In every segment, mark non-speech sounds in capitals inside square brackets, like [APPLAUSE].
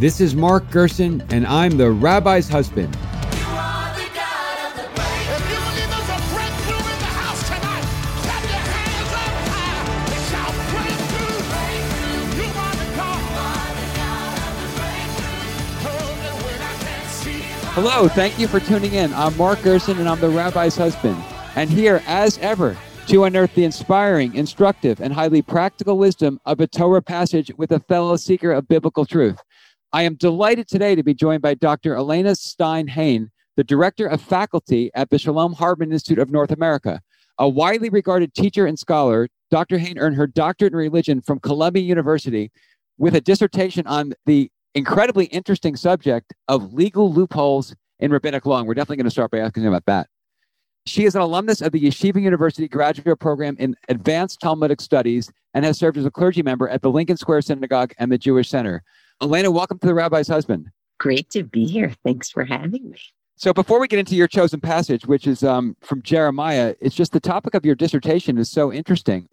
This is Mark Gerson, and I'm the rabbi's husband. Hello, thank you for tuning in. I'm Mark Gerson, and I'm the rabbi's husband. And here, as ever, to unearth the inspiring, instructive, and highly practical wisdom of a Torah passage with a fellow seeker of biblical truth. I am delighted today to be joined by Dr. Elana Stein Hain, the Director of Faculty at the Shalom Hartman Institute of North America. A widely regarded teacher and scholar, Dr. Hain earned her doctorate in religion from Columbia University with a dissertation on the incredibly interesting subject of legal loopholes in rabbinic law. And we're definitely going to start by asking about that. She is an alumnus of the Yeshiva University graduate program in advanced Talmudic studies and has served as a clergy member at the Lincoln Square Synagogue and the Jewish Center. Elana, welcome to the Rabbi's Husband. Great to be here. Thanks for having me. So, before we get into your chosen passage, which is um, from Jeremiah, it's just the topic of your dissertation is so interesting.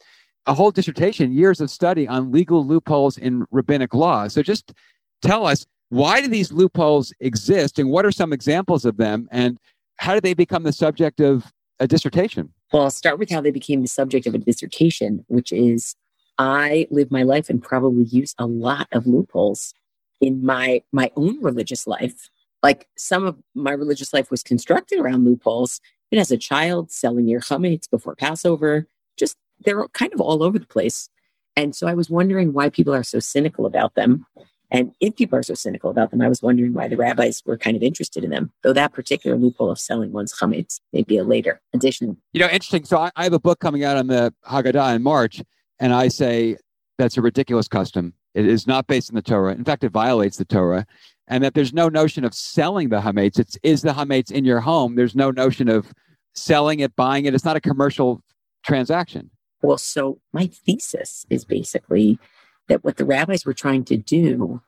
A whole dissertation, years of study on legal loopholes in rabbinic law. So, just tell us why do these loopholes exist and what are some examples of them and how did they become the subject of a dissertation? Well, I'll start with how they became the subject of a dissertation, which is I live my life and probably use a lot of loopholes in my my own religious life. Like some of my religious life was constructed around loopholes. And as a child, selling your chametz before Passover, just they're kind of all over the place. And so I was wondering why people are so cynical about them. And if people are so cynical about them, I was wondering why the rabbis were kind of interested in them. Though that particular loophole of selling one's chametz may be a later addition. You know, interesting. So I, I have a book coming out on the Haggadah in March, and I say that's a ridiculous custom. It is not based in the Torah. In fact, it violates the Torah. And that there's no notion of selling the chametz. It's is the chametz in your home. There's no notion of selling it, buying it. It's not a commercial transaction. Well, so my thesis is basically that what the rabbis were trying to do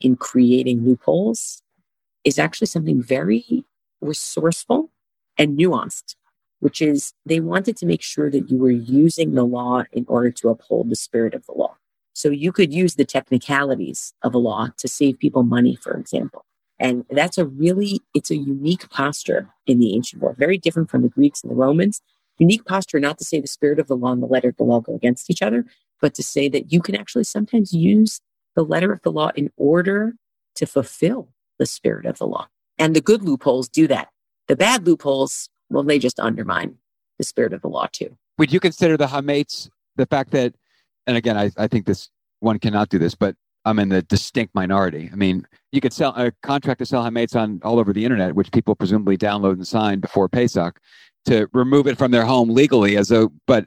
in creating loopholes is actually something very resourceful and nuanced, which is they wanted to make sure that you were using the law in order to uphold the spirit of the law. So you could use the technicalities of a law to save people money, for example. And that's a really, it's a unique posture in the ancient world, very different from the Greeks and the Romans. Unique posture, not to say the spirit of the law and the letter of the law go against each other, but to say that you can actually sometimes use the letter of the law in order to fulfill the spirit of the law. And the good loopholes do that. The bad loopholes, well, they just undermine the spirit of the law too. Would you consider the Hametz the fact that, and again, I, I think this one cannot do this, but I'm in the distinct minority. I mean, you could sell a contract to sell Hametz on all over the internet, which people presumably download and sign before Pesach to remove it from their home legally as a, but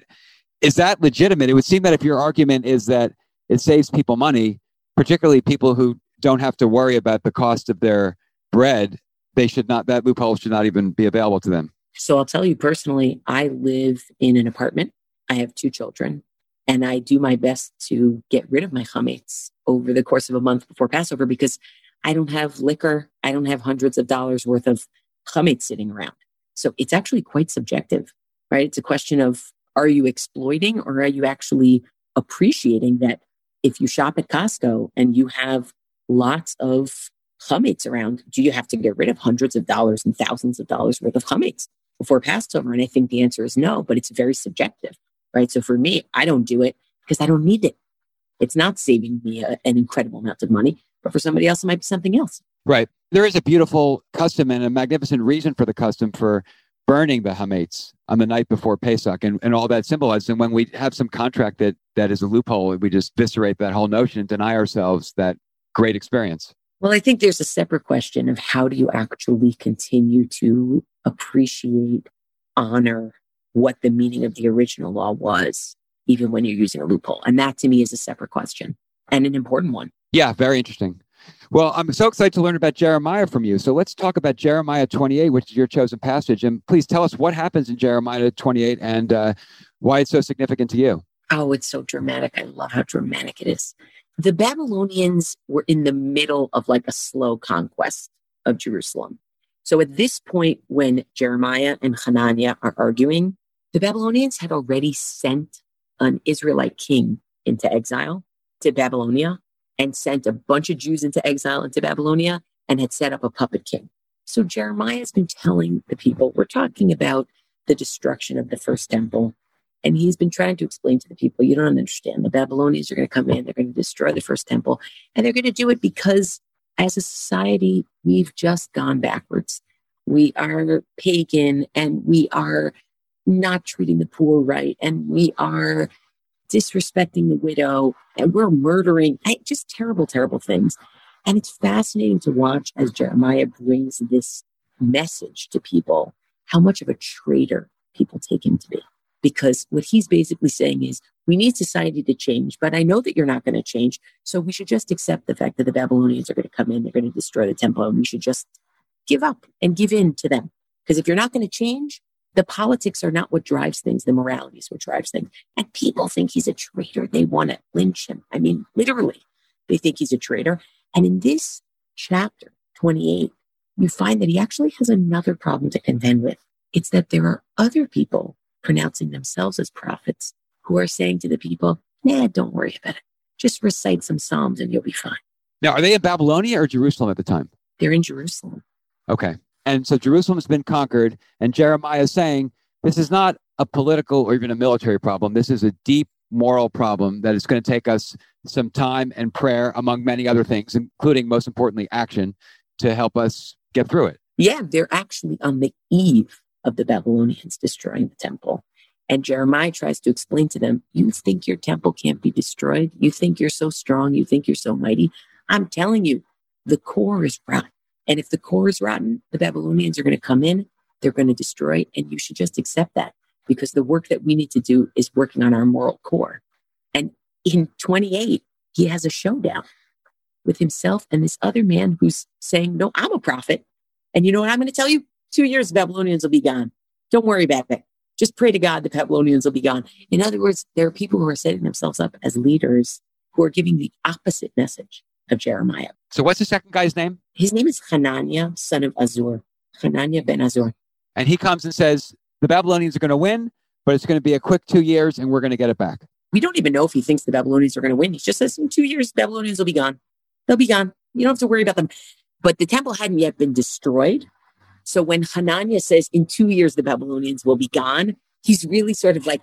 is that legitimate? It would seem that if your argument is that it saves people money, particularly people who don't have to worry about the cost of their bread, they should not, that loophole should not even be available to them. So I'll tell you personally, I live in an apartment. I have two children, and I do my best to get rid of my chametz over the course of a month before Passover because I don't have liquor. I don't have hundreds of dollars worth of chametz sitting around. So it's actually quite subjective, right? It's a question of are you exploiting or are you actually appreciating that if you shop at Costco and you have lots of chametz around, do you have to get rid of hundreds of dollars and thousands of dollars worth of chametz before Passover? And I think the answer is no, but it's very subjective, right? So for me, I don't do it because I don't need it. It's not saving me a, an incredible amount of money, but for somebody else, it might be something else. Right. There is a beautiful custom and a magnificent reason for the custom for burning the hametz on the night before Pesach and, and all that symbolizes. And when we have some contract that that is a loophole, we just viscerate that whole notion and deny ourselves that great experience. Well, I think there's a separate question of how do you actually continue to appreciate, honor what the meaning of the original law was, even when you're using a loophole. And that to me is a separate question and an important one. Yeah, very interesting. Well, I'm so excited to learn about Jeremiah from you. So let's talk about Jeremiah 28, which is your chosen passage. And please tell us what happens in Jeremiah 28 and uh, why it's so significant to you. Oh, it's so dramatic. I love how dramatic it is. The Babylonians were in the middle of like a slow conquest of Jerusalem. So at this point, when Jeremiah and Hananiah are arguing, the Babylonians had already sent an Israelite king into exile to Babylonia and sent a bunch of Jews into exile into Babylonia and had set up a puppet king. So Jeremiah has been telling the people, we're talking about the destruction of the first temple. And he's been trying to explain to the people, you don't understand. The Babylonians are going to come in, they're going to destroy the first temple, and they're going to do it because as a society, we've just gone backwards. We are pagan and we are not treating the poor right, and we are disrespecting the widow, and we're murdering just terrible, terrible things. And it's fascinating to watch as Jeremiah brings this message to people how much of a traitor people take him to be. Because what he's basically saying is, we need society to change, but I know that you're not going to change. So we should just accept the fact that the Babylonians are going to come in, they're going to destroy the temple, and we should just give up and give in to them. Because if you're not going to change, the politics are not what drives things. The morality is what drives things. And people think he's a traitor. They want to lynch him. I mean, literally, they think he's a traitor. And in this chapter 28, you find that he actually has another problem to contend with. It's that there are other people pronouncing themselves as prophets who are saying to the people, nah, don't worry about it. Just recite some Psalms and you'll be fine. Now, are they in Babylonia or Jerusalem at the time? They're in Jerusalem. Okay. And so Jerusalem's been conquered, and Jeremiah is saying this is not a political or even a military problem. This is a deep moral problem that is going to take us some time and prayer, among many other things, including, most importantly, action to help us get through it. Yeah, they're actually on the eve of the Babylonians destroying the temple. And Jeremiah tries to explain to them, You think your temple can't be destroyed? You think you're so strong? You think you're so mighty? I'm telling you, the core is rotten. And if the core is rotten, the Babylonians are going to come in, they're going to destroy, and you should just accept that because the work that we need to do is working on our moral core. And in 28, he has a showdown with himself and this other man who's saying, No, I'm a prophet. And you know what I'm going to tell you? Two years, the Babylonians will be gone. Don't worry about that. Just pray to God the Babylonians will be gone. In other words, there are people who are setting themselves up as leaders who are giving the opposite message of Jeremiah. So, what's the second guy's name? His name is Hananiah, son of Azur. Hananiah ben Azur. And he comes and says, the Babylonians are going to win, but it's going to be a quick two years and we're going to get it back. We don't even know if he thinks the Babylonians are going to win. He just says in two years, Babylonians will be gone. They'll be gone. You don't have to worry about them. But the temple hadn't yet been destroyed. So when Hananiah says in two years, the Babylonians will be gone, he's really sort of like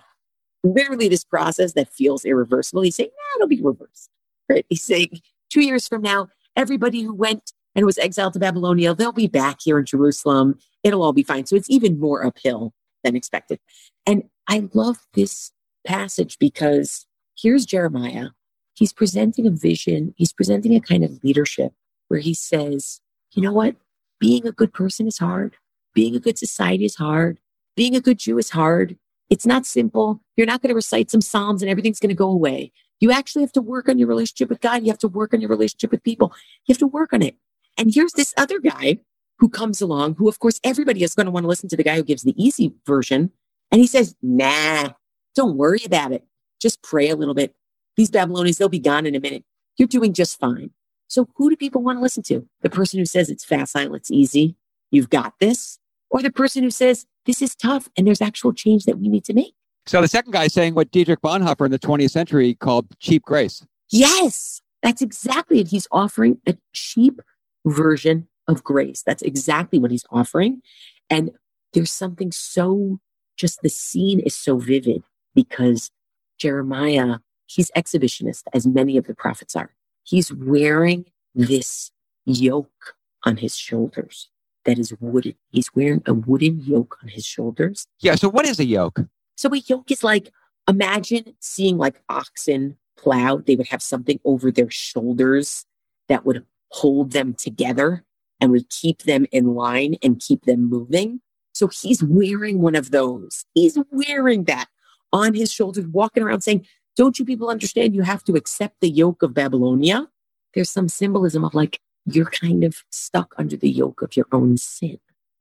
literally this process that feels irreversible. He's saying, nah, it'll be reversed. Right? He's saying two years from now, everybody who went and was exiled to Babylonia, they'll be back here in Jerusalem. It'll all be fine. So it's even more uphill than expected. And I love this passage because here's Jeremiah. He's presenting a vision, he's presenting a kind of leadership where he says, you know what? Being a good person is hard. Being a good society is hard. Being a good Jew is hard. It's not simple. You're not going to recite some Psalms and everything's going to go away. You actually have to work on your relationship with God. You have to work on your relationship with people. You have to work on it. And here's this other guy who comes along, who, of course, everybody is going to want to listen to the guy who gives the easy version. And he says, nah, don't worry about it. Just pray a little bit. These Babylonians, they'll be gone in a minute. You're doing just fine. So who do people want to listen to? The person who says it's facile, it's easy, you've got this, or the person who says this is tough and there's actual change that we need to make. So the second guy is saying what Dietrich Bonhoeffer in the 20th century called cheap grace. Yes, that's exactly it. He's offering a cheap version of grace. That's exactly what he's offering. And there's something so just the scene is so vivid because Jeremiah, he's exhibitionist, as many of the prophets are. He's wearing this yoke on his shoulders that is wooden. He's wearing a wooden yoke on his shoulders. Yeah. So, what is a yoke? So, a yoke is like imagine seeing like oxen plowed. They would have something over their shoulders that would hold them together and would keep them in line and keep them moving. So he's wearing one of those. He's wearing that on his shoulders, walking around saying, Don't you people understand? You have to accept the yoke of Babylonia. There's some symbolism of like, you're kind of stuck under the yoke of your own sin,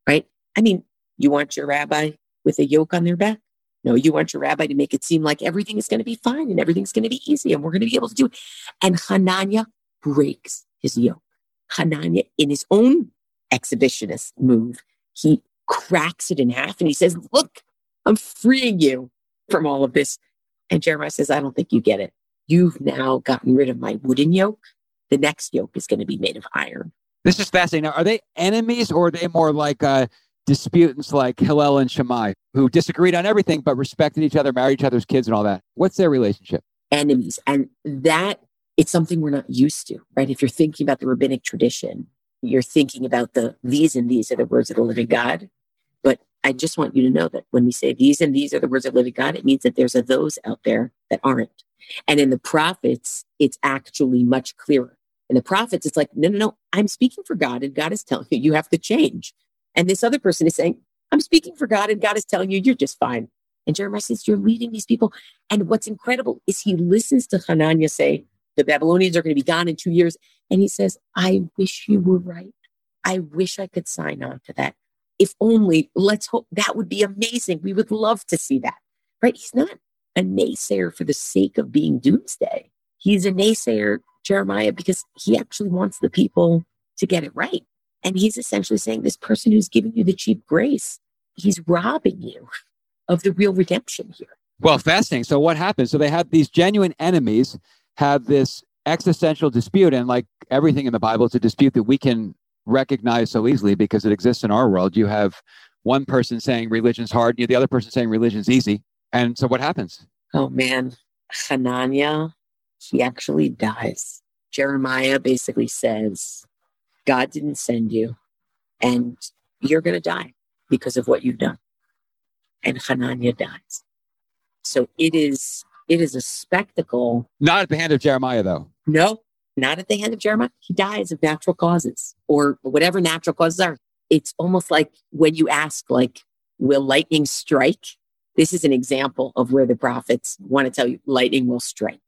right? I mean, you want your rabbi with a yoke on their back? No, you want your rabbi to make it seem like everything is going to be fine and everything's going to be easy and we're going to be able to do it. And Hananiah breaks his yoke. Hananiah, in his own exhibitionist move, he cracks it in half and he says, Look, I'm freeing you from all of this. And Jeremiah says, I don't think you get it. You've now gotten rid of my wooden yoke the next yoke is going to be made of iron. This is fascinating. Now, are they enemies or are they more like uh, disputants like Hillel and Shammai who disagreed on everything but respected each other, married each other's kids and all that? What's their relationship? Enemies. And that it's something we're not used to, right? If you're thinking about the rabbinic tradition, you're thinking about the these and these are the words of the living God. I just want you to know that when we say these and these are the words of living God, it means that there's a those out there that aren't. And in the prophets, it's actually much clearer. In the prophets, it's like, no, no, no, I'm speaking for God and God is telling you you have to change. And this other person is saying, I'm speaking for God and God is telling you you're just fine. And Jeremiah says, You're leading these people. And what's incredible is he listens to Hananiah say, The Babylonians are going to be gone in two years. And he says, I wish you were right. I wish I could sign on to that. If only, let's hope that would be amazing. We would love to see that, right? He's not a naysayer for the sake of being doomsday. He's a naysayer, Jeremiah, because he actually wants the people to get it right. And he's essentially saying this person who's giving you the cheap grace, he's robbing you of the real redemption here. Well, fascinating. So what happens? So they have these genuine enemies have this existential dispute, and like everything in the Bible, it's a dispute that we can recognize so easily because it exists in our world. You have one person saying religion's hard, you the other person saying religion's easy. And so what happens? Oh man, Hananiah, he actually dies. Jeremiah basically says, God didn't send you, and you're going to die because of what you've done. And Hananiah dies. So it is it is a spectacle. Not at the hand of Jeremiah, though. No, not at the hand of Jeremiah. He dies of natural causes or whatever natural causes are. It's almost like when you ask, like, will lightning strike? This is an example of where the prophets want to tell you lightning will strike,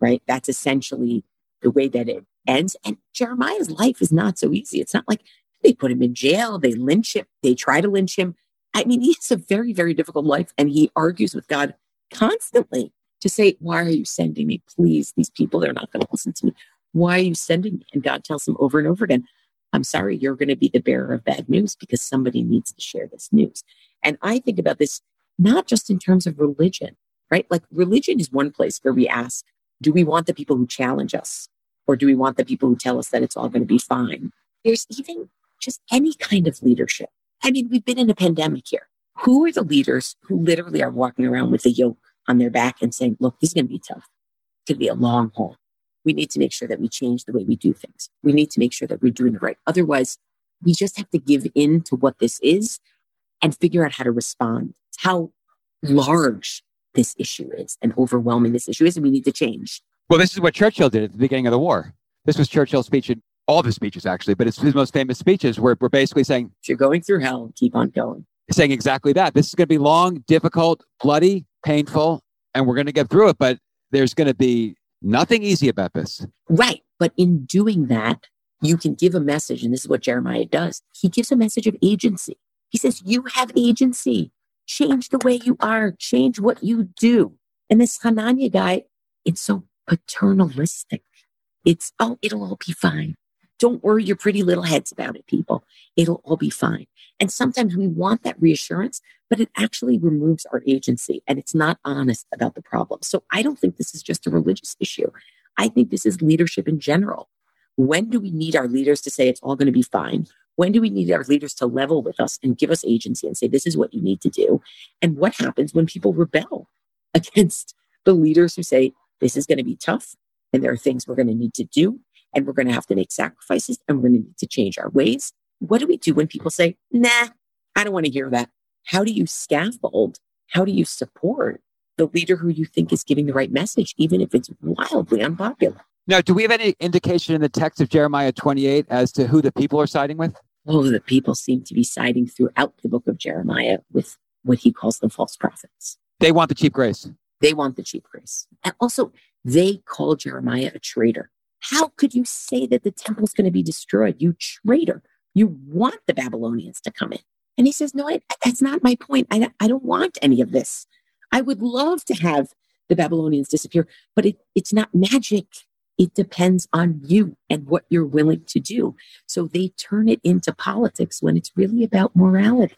right? That's essentially the way that it ends. And Jeremiah's life is not so easy. It's not like they put him in jail, they lynch him, they try to lynch him. I mean, he has a very, very difficult life and he argues with God constantly to say, Why are you sending me? Please, these people, they're not going to listen to me. Why are you sending me? And God tells him over and over again, I'm sorry, you're going to be the bearer of bad news because somebody needs to share this news. And I think about this not just in terms of religion, right? Like religion is one place where we ask, do we want the people who challenge us? Or do we want the people who tell us that it's all going to be fine? There's even just any kind of leadership. I mean, we've been in a pandemic here. Who are the leaders who literally are walking around with a yoke on their back and saying, look, this is going to be tough. It's going to be a long haul. We need to make sure that we change the way we do things. We need to make sure that we're doing it right. Otherwise, we just have to give in to what this is and figure out how to respond. It's how large this issue is and overwhelming this issue is, and we need to change. Well, this is what Churchill did at the beginning of the war. This was Churchill's speech in all of his speeches, actually, but it's his most famous speeches where we're basically saying, if you're going through hell, keep on going. Saying exactly that. This is going to be long, difficult, bloody, painful, and we're going to get through it, but there's going to be nothing easy about this. Right. But in doing that, you can give a message, and this is what Jeremiah does. He gives a message of agency. He says, You have agency. Change the way you are, change what you do. And this Hananiah guy, it's so paternalistic. It's, oh, it'll all be fine. Don't worry your pretty little heads about it, people. It'll all be fine. And sometimes we want that reassurance, but it actually removes our agency and it's not honest about the problem. So I don't think this is just a religious issue. I think this is leadership in general. When do we need our leaders to say it's all going to be fine? When do we need our leaders to level with us and give us agency and say, this is what you need to do? And what happens when people rebel [LAUGHS] against the leaders who say, this is going to be tough and there are things we're going to need to do and we're going to have to make sacrifices and we're going to need to change our ways? What do we do when people say, nah, I don't want to hear that? How do you scaffold? How do you support the leader who you think is giving the right message, even if it's wildly unpopular? Now, do we have any indication in the text of Jeremiah 28 as to who the people are siding with? Oh, the people seem to be siding throughout the book of Jeremiah with what he calls the false prophets. They want the cheap grace. They want the cheap grace. And also, they call Jeremiah a traitor. How could you say that the temple is going to be destroyed? You traitor. You want the Babylonians to come in. And he says, No, I, that's not my point. I, I don't want any of this. I would love to have the Babylonians disappear, but it, it's not magic. It depends on you and what you're willing to do. So they turn it into politics when it's really about morality.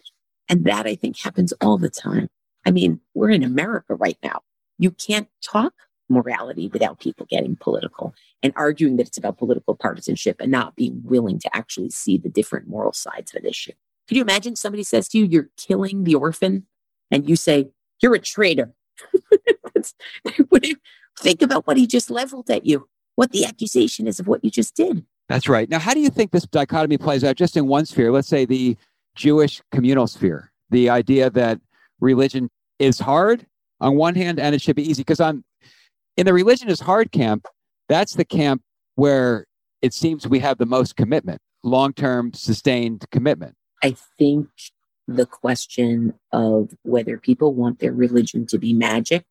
And that I think happens all the time. I mean, we're in America right now. You can't talk morality without people getting political and arguing that it's about political partisanship and not being willing to actually see the different moral sides of an issue. Could you imagine somebody says to you, you're killing the orphan and you say, you're a traitor. [LAUGHS] [LAUGHS] think about what he just leveled at you, what the accusation is of what you just did. That's right. Now, how do you think this dichotomy plays out just in one sphere? Let's say the Jewish communal sphere, the idea that religion is hard on one hand and it should be easy. Because I'm in the religion is hard camp, that's the camp where it seems we have the most commitment, long term sustained commitment. I think the question of whether people want their religion to be magic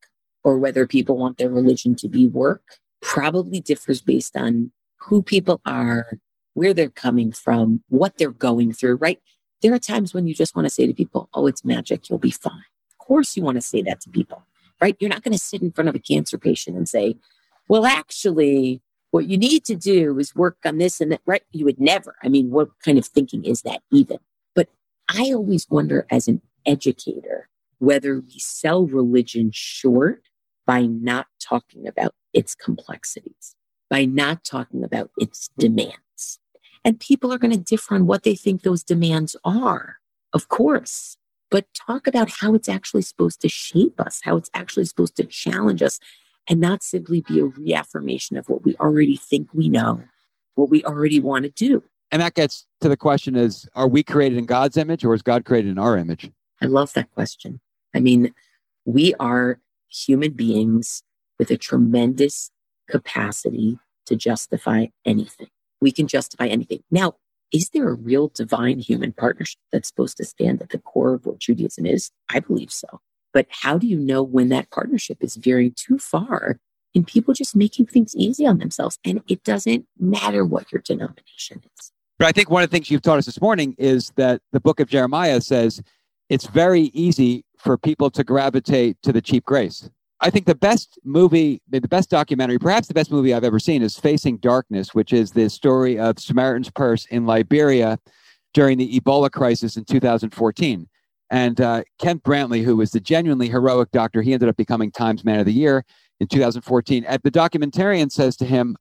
or whether people want their religion to be work probably differs based on who people are, where they're coming from, what they're going through, right? There are times when you just want to say to people, oh, it's magic, you'll be fine. Of course, you want to say that to people, right? You're not going to sit in front of a cancer patient and say, well, actually, what you need to do is work on this and that, right? You would never. I mean, what kind of thinking is that even? But I always wonder as an educator whether we sell religion short by not talking about its complexities, by not talking about its demands. And people are going to differ on what they think those demands are, of course, but talk about how it's actually supposed to shape us, how it's actually supposed to challenge us, and not simply be a reaffirmation of what we already think we know, what we already want to do. And that gets to the question is, are we created in God's image or is God created in our image? I love that question. I mean, we are human beings with a tremendous capacity to justify anything. We can justify anything. Now, is there a real divine human partnership that's supposed to stand at the core of what Judaism is? I believe so. But how do you know when that partnership is veering too far in people just making things easy on themselves? And it doesn't matter what your denomination is. But I think one of the things you've taught us this morning is that the book of Jeremiah says it's very easy for people to gravitate to the cheap grace. I think the best movie, the best documentary, perhaps the best movie I've ever seen is Facing Darkness, which is the story of Samaritan's Purse in Liberia during the Ebola crisis in 2014. And uh, Kent Brantly, who was the genuinely heroic doctor, he ended up becoming Times Man of the Year in 2014. And the documentarian says to him,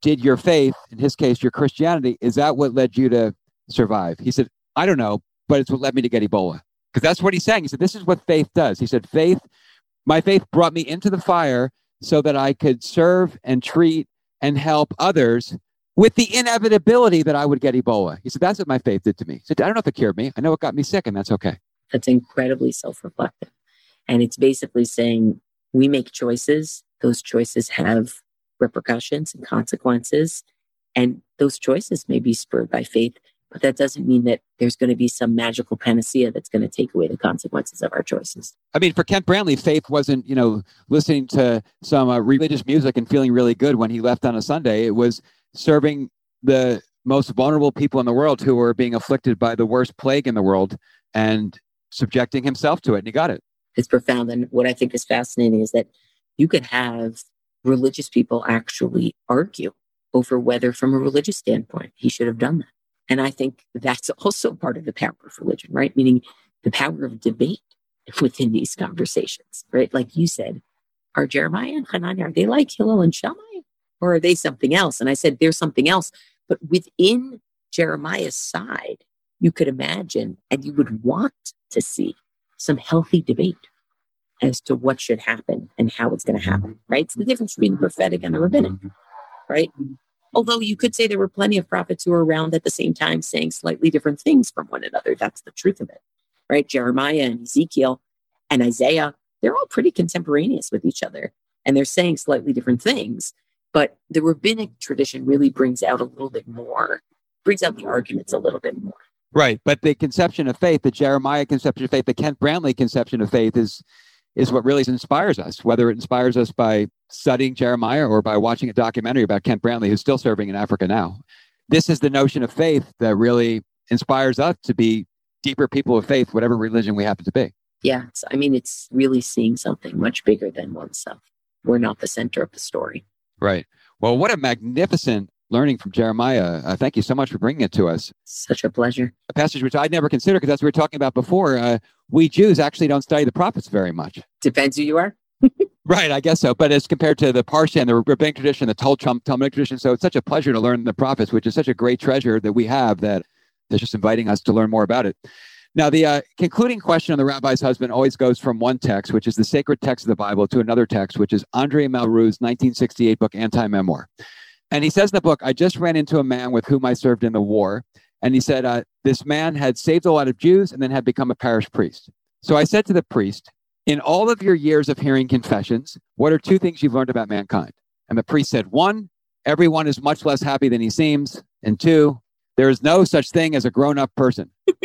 Did your faith, in his case, your Christianity, is that what led you to survive? He said, I don't know, but it's what led me to get Ebola. Because that's what he's saying. He said, This is what faith does. He said, Faith my faith brought me into the fire so that I could serve and treat and help others with the inevitability that I would get Ebola. He said, That's what my faith did to me. He said, I don't know if it cured me. I know it got me sick, and that's okay. That's incredibly self reflective. And it's basically saying we make choices, those choices have repercussions and consequences. And those choices may be spurred by faith, but that doesn't mean that there's going to be some magical panacea that's going to take away the consequences of our choices. I mean, for Kent Brantly, faith wasn't, you know, listening to some uh, religious music and feeling really good when he left on a Sunday. It was serving the most vulnerable people in the world who were being afflicted by the worst plague in the world and subjecting himself to it. And he got it. It's profound. And what I think is fascinating is that you could have religious people actually argue over whether, from a religious standpoint, he should have done that. And I think that's also part of the power of religion, right? Meaning the power of debate within these conversations, right? Like you said, are Jeremiah and Hananiah, are they like Hillel and Shammai? Or are they something else? And I said, there's something else. But within Jeremiah's side, you could imagine and you would want to see some healthy debate as to what should happen and how it's going to happen, right? It's the difference between the prophetic and the rabbinic, right? Although you could say there were plenty of prophets who were around at the same time saying slightly different things from one another. That's the truth of it, right? Jeremiah and Ezekiel and Isaiah, they're all pretty contemporaneous with each other and they're saying slightly different things. But the rabbinic tradition really brings out a little bit more, brings out the arguments a little bit more. Right. But the conception of faith, the Jeremiah conception of faith, the Kent Brantly conception of faith is is what really inspires us, whether it inspires us by studying Jeremiah or by watching a documentary about Kent Brantly, who's still serving in Africa now. This is the notion of faith that really inspires us to be deeper people of faith, whatever religion we happen to be. Yeah. I mean, it's really seeing something much bigger than oneself. We're not the center of the story. Right. Well, what a magnificent learning from Jeremiah. Uh, thank you so much for bringing it to us. Such a pleasure. A passage which I'd never considered because, as we were talking about before, uh, we Jews actually don't study the prophets very much. Depends who you are. [LAUGHS] Right, I guess so. But as compared to the Parsha and the rabbinic tradition, the Talmudic tradition, so it's such a pleasure to learn the prophets, which is such a great treasure that we have that they're just inviting us to learn more about it. Now, the uh, concluding question on the rabbi's husband always goes from one text, which is the sacred text of the Bible, to another text, which is Andre Malraux's 1968 book, Anti Memoir. And he says in the book, I just ran into a man with whom I served in the war. And he said, uh, This man had saved a lot of Jews and then had become a parish priest. So I said to the priest, in all of your years of hearing confessions, what are two things you've learned about mankind? And the priest said, One, everyone is much less happy than he seems. And two, there is no such thing as a grown up person. [LAUGHS]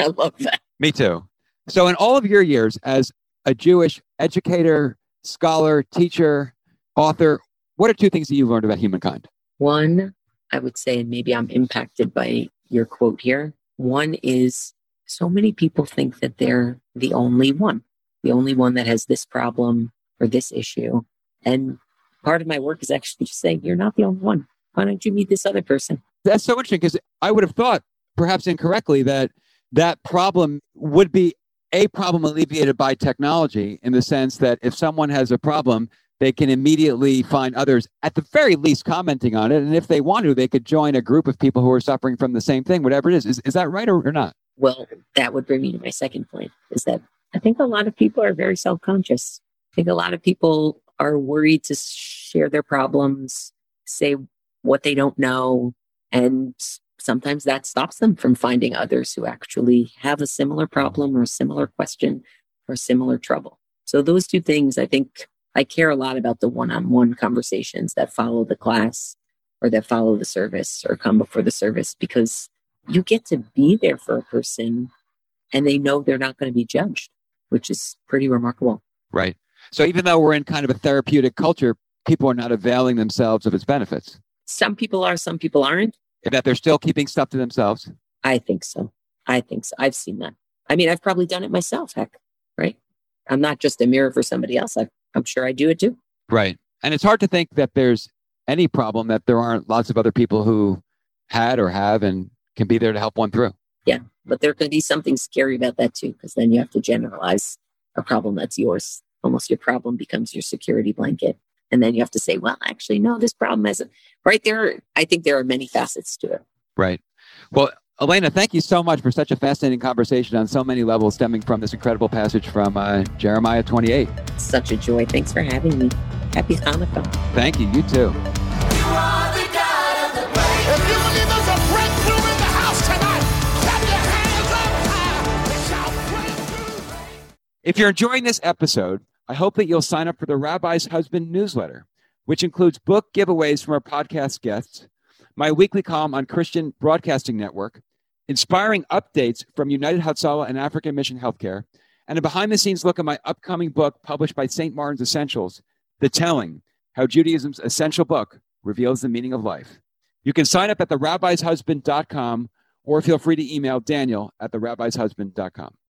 I love that. Me too. So, in all of your years as a Jewish educator, scholar, teacher, author, what are two things that you've learned about humankind? One, I would say, and maybe I'm impacted by your quote here. One is so many people think that they're the only one, the only one that has this problem or this issue. And part of my work is actually just saying, you're not the only one. Why don't you meet this other person? That's so interesting because I would have thought, perhaps incorrectly, that that problem would be a problem alleviated by technology in the sense that if someone has a problem, they can immediately find others at the very least commenting on it. And if they want to, they could join a group of people who are suffering from the same thing, whatever it is. Is, is that right or, or not? Well, that would bring me to my second point is that I think a lot of people are very self conscious. I think a lot of people are worried to share their problems, say what they don't know. And sometimes that stops them from finding others who actually have a similar problem or a similar question or similar trouble. So, those two things, I think I care a lot about the one on one conversations that follow the class or that follow the service or come before the service because you get to be there for a person and they know they're not going to be judged, which is pretty remarkable. Right. So even though we're in kind of a therapeutic culture, people are not availing themselves of its benefits. Some people are, some people aren't. That they're still keeping stuff to themselves. I think so. I think so. I've seen that. I mean, I've probably done it myself, heck, right? I'm not just a mirror for somebody else. I, I'm sure I do it too. Right. And it's hard to think that there's any problem that there aren't lots of other people who had or have and can be there to help one through. Yeah, but there could be something scary about that too, because then you have to generalize a problem that's yours. Almost your problem becomes your security blanket. And then you have to say, well, actually, no, this problem isn't right there. I think there are many facets to it. Right. Well, Elana, thank you so much for such a fascinating conversation on so many levels stemming from this incredible passage from uh, Jeremiah 28. Such a joy. Thanks for having me. Happy Hanukkah. Thank you. You too. If you're enjoying this episode, I hope that you'll sign up for the Rabbi's Husband newsletter, which includes book giveaways from our podcast guests, my weekly column on Christian Broadcasting Network, inspiring updates from United Hatzalah and African Mission Healthcare, and a behind the scenes look at my upcoming book published by St. Martin's Essentials, The Telling How Judaism's Essential Book Reveals the Meaning of Life. You can sign up at therabbishusband.com or feel free to email Daniel at therabbishusband.com.